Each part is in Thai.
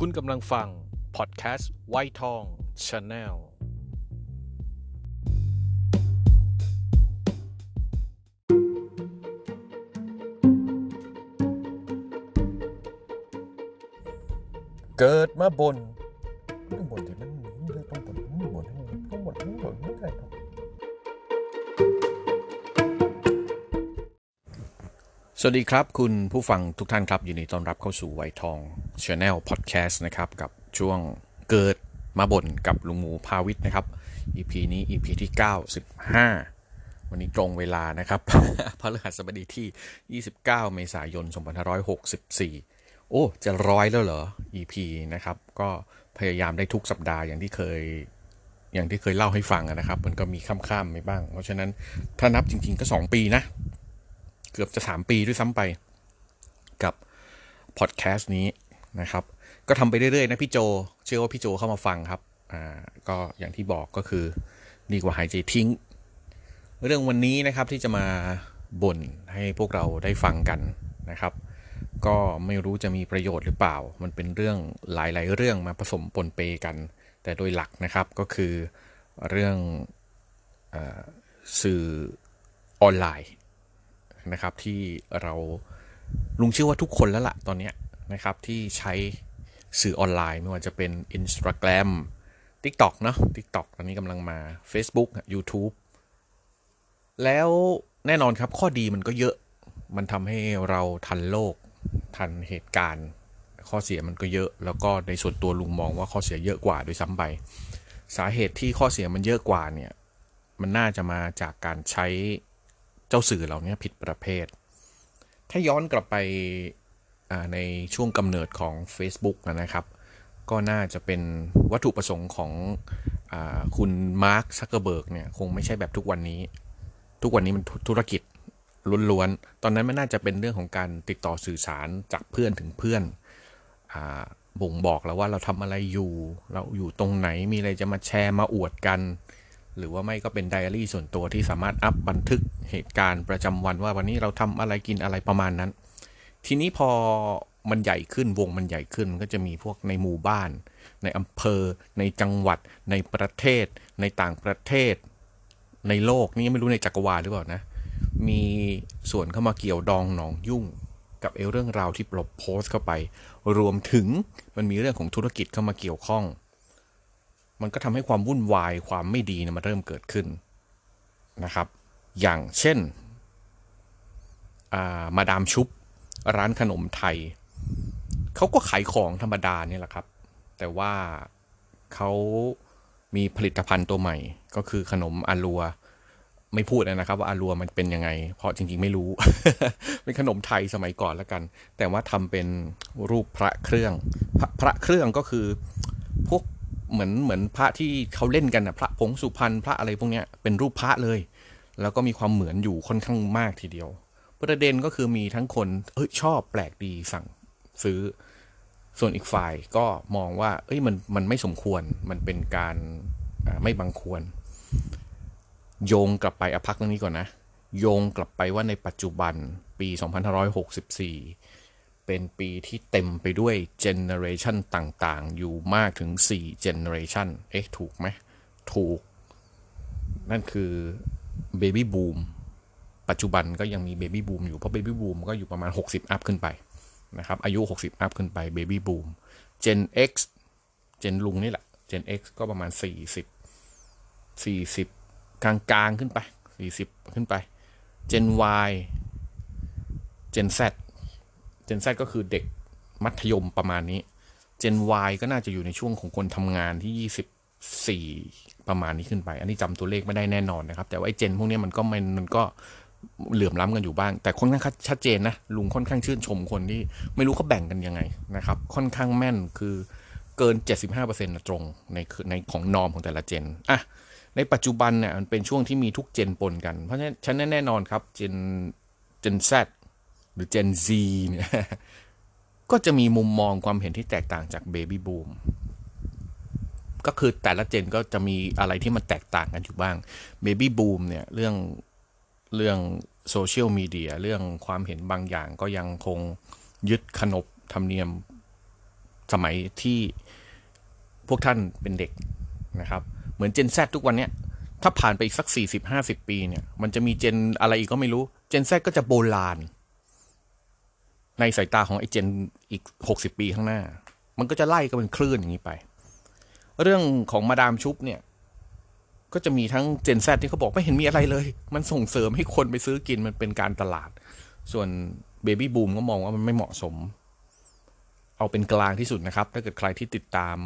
คุณกำลังฟัง พอดแคสต์ไวทอง Channel เกิดมาบ่นต้องบ่นที่มันต้องบ่นต้องบ่นต้องบ่นต้องบ่นไม่ได้ครับสวัสดีครับ คุณผู้ฟังทุกท่านครับยินดีต้อนรับเข้าสู่ไวทอง Channel พอดแคสต์นะครับ กับช่วงเกิดมาบ่นกับลุงหมูพาวิทย์นะครับ EP นี้ EP ที่ 95 วันนี้ตรงเวลานะครับพระฤหัสบดีที่ 29 เมษายน 2564 โอ้ จะร้อยแล้วเหรอ EP นะครับ ก็พยายามได้ทุกสัปดาห์อย่างที่เคยอย่างที่เคยเล่าให้ฟังนะครับ มันก็มีข้ามๆไปบ้าง เพราะฉะนั้นถ้านับจริง ๆ ก็ 2 ปีนะ เกือบจะ 3 ปีด้วยซ้ำไปกับพอดแคสต์นี้ นะครับ ก็ทำไปเรื่อยๆนะพี่โจ เชื่อว่าพี่โจเข้ามาฟังครับ อ่า ก็อย่างที่บอกก็คือดีกว่าหายใจทิ้ง เรื่องวันนี้นะครับที่จะมาบ่นให้พวกเราได้ฟังกันนะครับ ก็ไม่รู้จะมีประโยชน์หรือเปล่า มันเป็นเรื่องหลายๆ เรื่องมาผสมปนเปกัน แต่โดยหลักนะครับก็คือเรื่องอสื่อออนไลน์นะครับที่เราลุงเชื่อว่าทุกคนแล้วล่ะตอนเนี้ย นะครับ ที่ใช้สื่อออนไลน์ไม่ว่าจะเป็น Instagram TikTok เนาะ TikTok ตอนนี้กำลังมา Facebook YouTube แล้วแน่นอนครับข้อดีมันก็เยอะมันทำให้เราทันโลกทันเหตุการณ์ ข้อเสียมันก็เยอะ แล้วก็ในส่วนตัวลุงมองว่าข้อเสียเยอะกว่าด้วยซ้ำไป สาเหตุที่ข้อเสียมันเยอะกว่าเนี่ยมันน่าจะมาจากการใช้เจ้าสื่อเหล่านี้ผิดประเภท ถ้าย้อนกลับไป ในช่วงกำเนิดของ Facebook นะครับ ก็น่าจะเป็นวัตถุประสงค์ของอคุณมาร์คซักเกอร์เบิร์กเนี่ยคงไม่ใช่แบบทุกวันนี้ ทุกวันนี้มันธุรกิจล้วนๆ ตอนนั้นมันน่าจะเป็นเรื่องของการติดต่อสื่อสารจากเพื่อนถึงเพื่อนบ่งบอกแล้วว่าเราทำอะไรอยู่ เราอยู่ตรงไหนมีอะไรจะมาแชร์มาอวดกัน หรือว่าไม่ก็เป็นไดอารี่ส่วนตัวที่สามารถอัพบันทึกเหตุการณ์ประจำวันว่าวันนี้เราทำอะไรกินอะไรประมาณนั้น ทีนี้พอมันใหญ่ขึ้นวงมันใหญ่ขึ้นมันก็จะมีพวกในหมู่บ้าน ในอำเภอ ในจังหวัด ในประเทศ ในต่างประเทศ ในโลกนี่ไม่รู้ในจักรวาลหรือเปล่านะ มีส่วนเข้ามาเกี่ยวดองหนองยุ่ง กับเอเรื่องราวที่ปลบโพสต์เข้าไป รวมถึงมันมีเรื่องของธุรกิจเข้ามาเกี่ยวข้อง มันก็ทำให้ความวุ่นวายความไม่ดีนะมันเริ่มเกิดขึ้นนะครับ อย่างเช่นมาดามชุบ ร้านขนมไทย เขาก็ขายของธรรมดาเนี่ยแหละครับ แต่ว่าเขามีผลิตภัณฑ์ตัวใหม่ ก็คือขนมอาลัว ไม่พูดนะครับว่าอาลัวมันเป็นยังไง เพราะจริงๆไม่รู้ เป็นขนมไทยสมัยก่อนแล้วกัน แต่ว่าทำเป็นรูปพระเครื่องพระพระเครื่องก็คือพวกเหมือนเหมือนพระที่เขาเล่นกันนะพระผงสุพรรณพระอะไรพวกเนี้ยเป็นรูปพระเลย แล้วก็มีความเหมือนอยู่ค่อนข้างมากทีเดียว ประเด็นก็คือมีทั้งคนเฮ้ยชอบแปลกดีสั่งซื้อ ส่วนอีกฝ่ายก็มองว่า เอ้ยมันมันไม่สมควรมันเป็นการไม่บังควร โยงกลับไปอพักเรื่องนี้ก่อนนะ โยงกลับไปว่าในปัจจุบันปี 2564 เป็นปีที่เต็มไปด้วยเจเนอเรชันต่างๆ อยู่มากถึง4เจเนอเรชันเอ๊ะ ถูกไหม ถูก นั่นคือ Baby Boom ปัจจุบันก็ยังมีเบบี้บูมอยู่เพราะเบบี้บูมก็อยู่ประมาณ 60 อัพขึ้นไปนะครับอายุ 60 อัพขึ้นไปเบบี้บูม Gen X Gen ลุงนี่แหละ Gen X ก็ประมาณ 40 40 กลางๆขึ้นไป 40 ขึ้นไป Gen Y Gen Z Gen Z ก็คือเด็กมัธยมประมาณนี้ Gen Y ก็น่าจะอยู่ในช่วงของคนทำงานที่ 24 ประมาณนี้ขึ้นไป อันนี้จำตัวเลขไม่ได้แน่นอนนะครับ แต่ว่าไอ้เจนพวกนี้มันก็มันมันก็ เหลื่อมล้ำกันอยู่บ้าง แต่ค่อนข้างชัดเจนนะลุงค่อนข้างชื่นชมคนที่ไม่รู้เขาแบ่งกันยังไงนะครับ ค่อนข้างแม่นคือเกิน 75%นะตรงในในของนอมของแต่ละเจนอะในปัจจุบันเนี่ยมันเป็นช่วงที่มีทุกเจนปนกัน เพราะฉะนั้นฉันแน่นอนครับเจนเจน Z หรือเจน Z เนี่ยก็จะมีมุมมองความเห็นที่แตกต่างจากเบบี้บูมก็คือแต่ละเจนก็จะมีอะไรที่มันแตกต่างกันอยู่บ้างเบบี้บูมเนี่ยเรื่อง เรื่องโซเชียลมีเดียเรื่องความเห็นบางอย่างก็ยังคงยึดขนบธรรมเนียมสมัยที่พวกท่านเป็นเด็กนะครับ เหมือนเจน Z ทุกวันเนี้ยถ้าผ่านไปอีกสัก 40-50 ปีเนี่ย มันจะมีเจนอะไรอีกก็ไม่รู้ เจน Z ก็จะโบราณ ในสายตาของไอ้เจนอีก 60 ปีข้างหน้า มันก็จะไล่ก็เป็นคลื่นอย่างนี้ไป เรื่องของมาดามชุบเนี่ย ก็จะมีทั้งเจน Z ที่เขาบอกไม่เห็นมีอะไรเลย มันส่งเสริมให้คนไปซื้อกินมันเป็นการตลาด ส่วนเบบี้บูมก็มองว่ามันไม่เหมาะสม เอาเป็นกลางที่สุดนะครับ ถ้าเกิดใครที่ติดตาม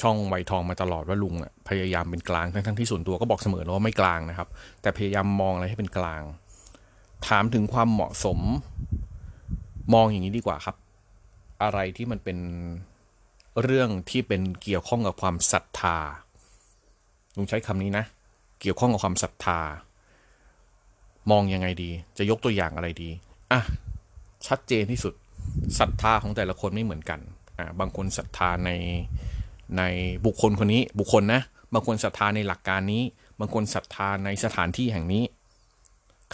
ช่องไวทองมาตลอดว่าลุงอะพยายามเป็นกลางทั้งทั้งที่ส่วนตัวก็บอกเสมอแล้วว่าไม่กลางนะครับ แต่พยายามมองอะไรให้เป็นกลาง ถามถึงความเหมาะสม มองอย่างนี้ดีกว่าครับ อะไรที่มันเป็นเรื่องที่เป็นเกี่ยวข้องกับความศรัทธา ลุงใช้คำนี้นะ เกี่ยวข้องกับความศรัทธา มองยังไงดี จะยกตัวอย่างอะไรดีอะชัดเจนที่สุดศรัทธาของแต่ละคนไม่เหมือนกันอ่าบางคนศรัทธาในในบุคคลคนนี้บุคคลนะ บางคนศรัทธาในหลักการนี้ บางคนศรัทธาในสถานที่แห่งนี้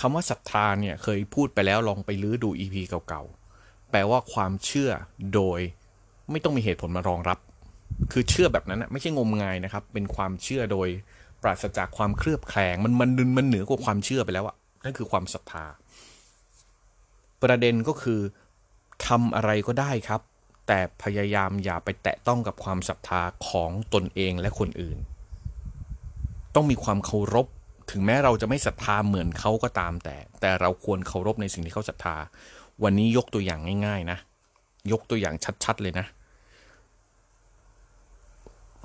คำว่าศรัทธาเนี่ยเคยพูดไปแล้วลองไปลื้อดู EP เก่าๆ แปลว่าความเชื่อโดยไม่ต้องมีเหตุผลมารองรับ คือเชื่อแบบนั้นนะไม่ใช่งมงายนะครับ เป็นความเชื่อโดยปราศจากความเคลือบแคลงมันมันมันเหนือกว่าความเชื่อไปแล้วอะนั่นคือความศรัทธา ประเด็นก็คือทำอะไรก็ได้ครับ แต่พยายามอย่าไปแตะต้องกับความศรัทธาของตนเองและคนอื่น ต้องมีความเคารพ ถึงแม้เราจะไม่ศรัทธาเหมือนเขาก็ตามแต่ แต่เราควรเคารพในสิ่งที่เขาศรัทธา วันนี้ยกตัวอย่างง่าย ๆ นะ ยกตัวอย่างชัด ๆ เลยนะ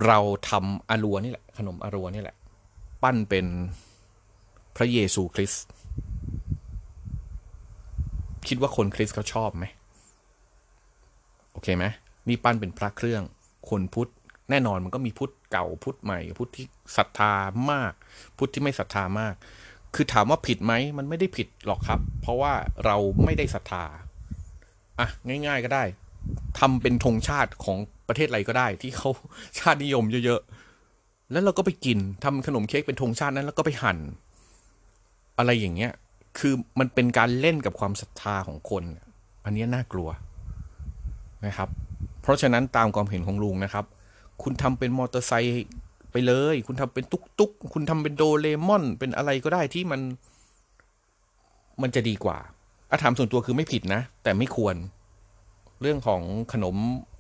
เราทำอารัวนี่แหละ ขนมอารัวนี่แหละ ปั้นเป็นพระเยซูคริสต์คิดว่าคนคริสต์เขาชอบไหมโอเคไหมนี่ปั้นเป็นพระเครื่อง คนพุทธแน่นอนมันก็มีพุทธเก่าพุทธใหม่ พุทธที่ศรัทธามาก พุทธที่ไม่ศรัทธามาก คือถามว่าผิดไหมมันไม่ได้ผิดหรอกครับ เพราะว่าเราไม่ได้ศรัทธาอะง่าย ๆก็ได้ทำเป็นธงชาติของ ประเทศอะไรก็ได้ ที่เขาชาตินิยมเยอะๆ แล้วเราก็ไปกินทำขนมเค้กเป็นธงชาตินั้น แล้วก็ไปหั่น อะไรอย่างเงี้ย คือมันเป็นการเล่นกับความศรัทธาของคน อันนี้น่ากลัวนะครับ เพราะฉะนั้นตามความเห็นของลุงนะครับ คุณทำเป็นมอเตอร์ไซค์ไปเลย คุณทำเป็นตุ๊กตุ๊กคุณทำเป็นโดเรมอน เป็นอะไรก็ได้ที่มัน มันจะดีกว่าอาถามส่วนตัวคือไม่ผิดนะ แต่ไม่ควร เรื่องของขนม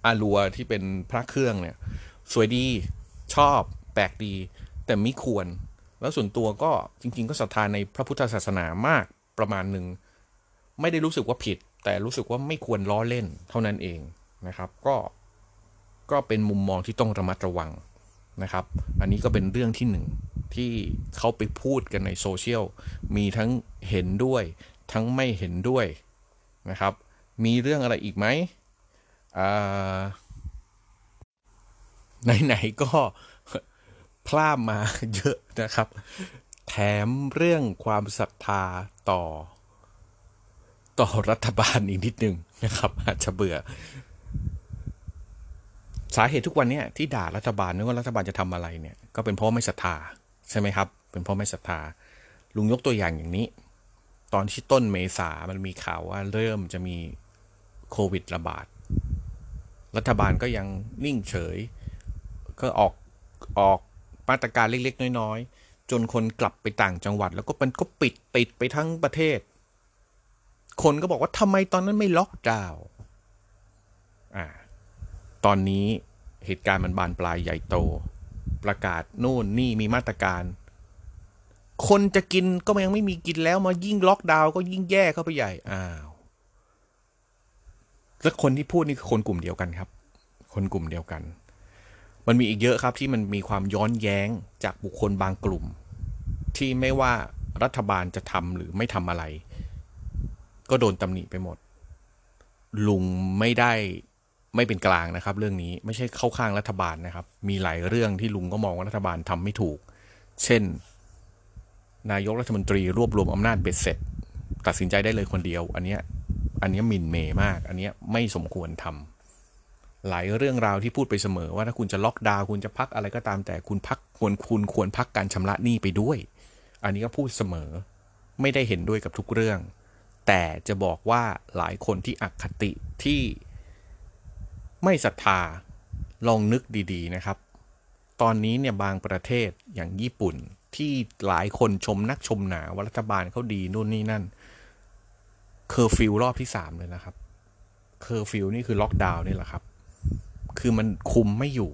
อาลัวที่เป็นพระเครื่องเนี่ย สวยดีชอบแปลกดี แต่ไม่ควร แล้วส่วนตัวก็จริง ๆ ก็ศรัทธาในพระพุทธศาสนามากประมาณหนึ่ง ไม่ได้รู้สึกว่าผิด แต่รู้สึกว่าไม่ควรล้อเล่นเท่านั้นเองนะครับ ก็ก็เป็นมุมมองที่ต้องระมัดระวังนะครับ อันนี้ก็เป็นเรื่องที่หนึ่งที่เขาไปพูดกันในโซเชียล มีทั้งเห็นด้วย ทั้งไม่เห็นด้วยนะครับ มีเรื่องอะไรอีกไหม ไหนๆก็พลาดมาเยอะนะครับ แถมเรื่องความศรัทธาต่อ ต่อรัฐบาลอีกนิดนึงนะครับ อาจจะเบื่อ สาเหตุทุกวันเนี้ที่ด่ารัฐบาลนึกว่ารัฐบาลจะทำอะไรเนี่ย ก็เป็นเพราะไม่ศรัทธาใช่ไหมครับ เป็นเพราะไม่ศรัทธา ลุงยกตัวอย่างอย่างนี้ ตอนที่ต้นเมษามันมีข่าวว่าเริ่มจะมีโควิดระบาด รัฐบาลก็ยังนิ่งเฉย ก็ออกออกมาตรการเล็ก ๆ น้อย ๆ จนคนกลับไปต่างจังหวัด แล้วก็มันก็ปิดติดไปทั้งประเทศ คนก็บอกว่าทำไมตอนนั้นไม่ล็อกดาวน์อ่าตอนนี้เหตุการณ์มันบานปลายใหญ่โต ประกาศนู่นนี่มีมาตรการ คนจะกินก็ยังไม่มีกินแล้วมายิ่งล็อกดาวน์ก็ยิ่งแย่เข้าไปใหญ่อ้าว แล้วคนที่พูดนี่คือคนกลุ่มเดียวกันครับ คนกลุ่มเดียวกัน มันมีอีกเยอะครับที่มันมีความย้อนแย้งจากบุคคลบางกลุ่ม ที่ไม่ว่ารัฐบาลจะทำหรือไม่ทำอะไร ก็โดนตำหนิไปหมด ลุงไม่ได้ไม่เป็นกลางนะครับ เรื่องนี้ไม่ใช่เข้าข้างรัฐบาลนะครับ มีหลายเรื่องที่ลุงก็มองว่ารัฐบาลทำไม่ถูก เช่น นายกรัฐมนตรีรวบรวมอำนาจเบ็ดเสร็จ ตัดสินใจได้เลยคนเดียว อันเนี้ย อันนี้มินเมย์มาก อันนี้ไม่สมควรทำหลายเรื่องราวที่พูดไปเสมอว่าถ้าคุณจะล็อกดาวน์คุณจะพักอะไรก็ตามแต่คุณพักควรคุณควรพักการชำระหนี้ไปด้วย อันนี้ก็พูดเสมอ ไม่ได้เห็นด้วยกับทุกเรื่อง แต่จะบอกว่าหลายคนที่อคติที่ไม่ศรัทธาลองนึกดีๆนะครับ ตอนนี้เนี่ยบางประเทศอย่างญี่ปุ่นที่หลายคนชมนักชมหนาว่ารัฐบาลเขาดีนู่นนี่นั่น เคอร์ฟิวรอบที่สามเลยนะครับ เคอร์ฟิวนี่คือล็อกดาวน์นี่แหละครับ คือมันคุมไม่อยู่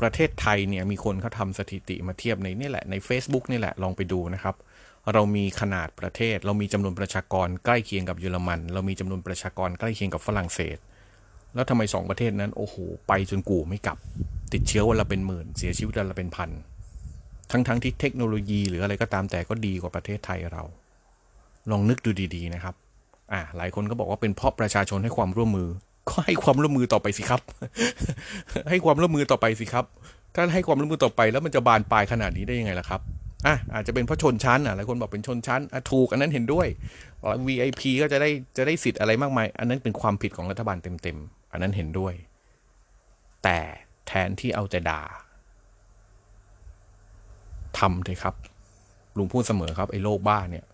ประเทศไทยเนี่ยมีคนเขาทำสถิติมาเทียบในนี่แหละใน Facebook นี่แหละลองไปดูนะครับ เรามีขนาดประเทศ เรามีจำนวนประชากรใกล้เคียงกับเยอรมัน เรามีจำนวนประชากรใกล้เคียงกับฝรั่งเศส แล้วทำไมสองประเทศนั้นโอ้โหไปจนกูไม่กลับ ติดเชื้อวันละเป็นหมื่น เสียชีวิตวันละเป็นพันทั้งๆทที่เทคโนโลยีหรืออะไรก็ตามแต่ก็ดีกว่าประเทศไทยเรา ลองนึกดูดีๆนะครับ อ่าหลายคนก็บอกว่าเป็นเพราะประชาชนให้ความร่วมมือ ก็ให้ความร่วมมือต่อไปสิครับ ให้ความร่วมมือต่อไปสิครับ ถ้าให้ความร่วมมือต่อไปแล้วมันจะบานปลายขนาดนี้ได้ยังไงล่ะครับอะอาจจะเป็นเพราะชนชั้นอะหลายคนบอกเป็นชนชั้นอะถูกอันนั้นเห็นด้วย VIP ก็จะได้จะได้สิทธิ์อะไรมากมาย อันนั้นเป็นความผิดของรัฐบาลเต็มๆ อันนั้นเห็นด้วย แต่แทนที่เอาแต่ด่าทำเถอะครับ ลุงพูดเสมอครับไอ้โรคบ้าเนี่ย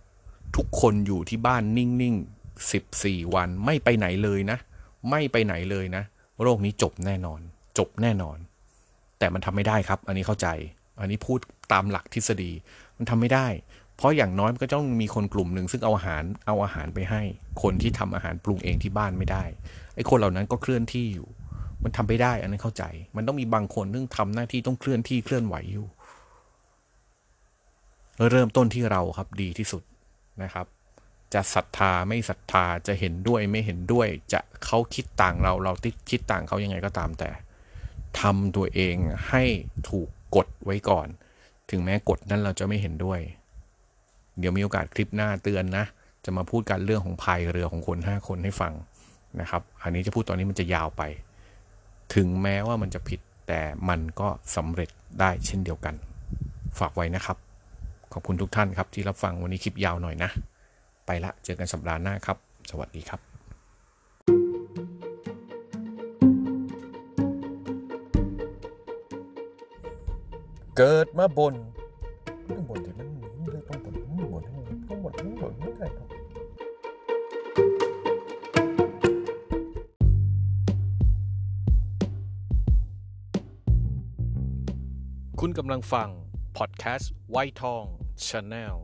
ทุกคนอยู่ที่บ้านนิ่งๆสิบสี่วันไม่ไปไหนเลยนะ ไม่ไปไหนเลยนะ โรคนี้จบแน่นอน จบแน่นอน แต่มันทำไม่ได้ครับ อันนี้เข้าใจ อันนี้พูดตามหลักทฤษฎีมันทำไม่ได้ เพราะอย่างน้อยมันก็ต้องมีคนกลุ่มหนึ่งซึ่งเอาอาหารเอาอาหารไปให้ คนที่ทำอาหารปรุงเองที่บ้านไม่ได้ไอ้คนเหล่านั้นก็เคลื่อนที่อยู่ มันทำไม่ได้ อันนั้นเข้าใจ มันต้องมีบางคนซึ่งทำหน้าที่ต้องเคลื่อนที่เคลื่อนไหวอยู่เริ่มต้นที่เราครับดีที่สุด นะครับ จะศรัทธาไม่ศรัทธาจะเห็นด้วยไม่เห็นด้วย จะเขาคิดต่างเราเราติดคิดต่างเขายังไงก็ตามแต่ทำตัวเองให้ถูกกดไว้ก่อน ถึงแม้กฎนั้นเราจะไม่เห็นด้วย เดี๋ยวมีโอกาสคลิปหน้าเตือนนะ จะมาพูดกันเรื่องของพายเรือของคนห้าคนให้ฟังนะครับ อันนี้จะพูดตอนนี้มันจะยาวไป ถึงแม้ว่ามันจะผิดแต่มันก็สำเร็จได้เช่นเดียวกัน ฝากไว้นะครับ ขอบคุณทุกท่านครับที่รับฟังวันนี้คลิปยาวหน่อยนะ ไปละเจอกันสัปดาห์หน้าครับ สวัสดีครับเกิดมาบ่นต้องบ่นที่มันต้องบ่นต้องบ่นต้องบ่นต้องบ่นไม่ได้ครับคุณกำลังฟัง พอดแคสต์ไวทอง Channel